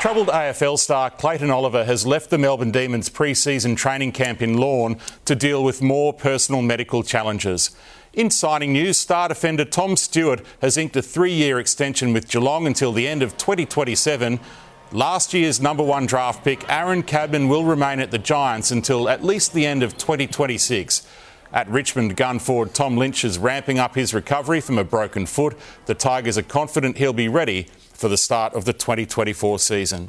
Troubled AFL star Clayton Oliver has left the Melbourne Demons pre season training camp in Lorne to deal with more personal medical challenges. In signing news, star defender Tom Stewart has inked a three year extension with Geelong until the end of 2027. Last year's number one draft pick, Aaron Cadman, will remain at the Giants until at least the end of 2026. At Richmond, gun forward Tom Lynch is ramping up his recovery from a broken foot. The Tigers are confident he'll be ready for the start of the 2024 season.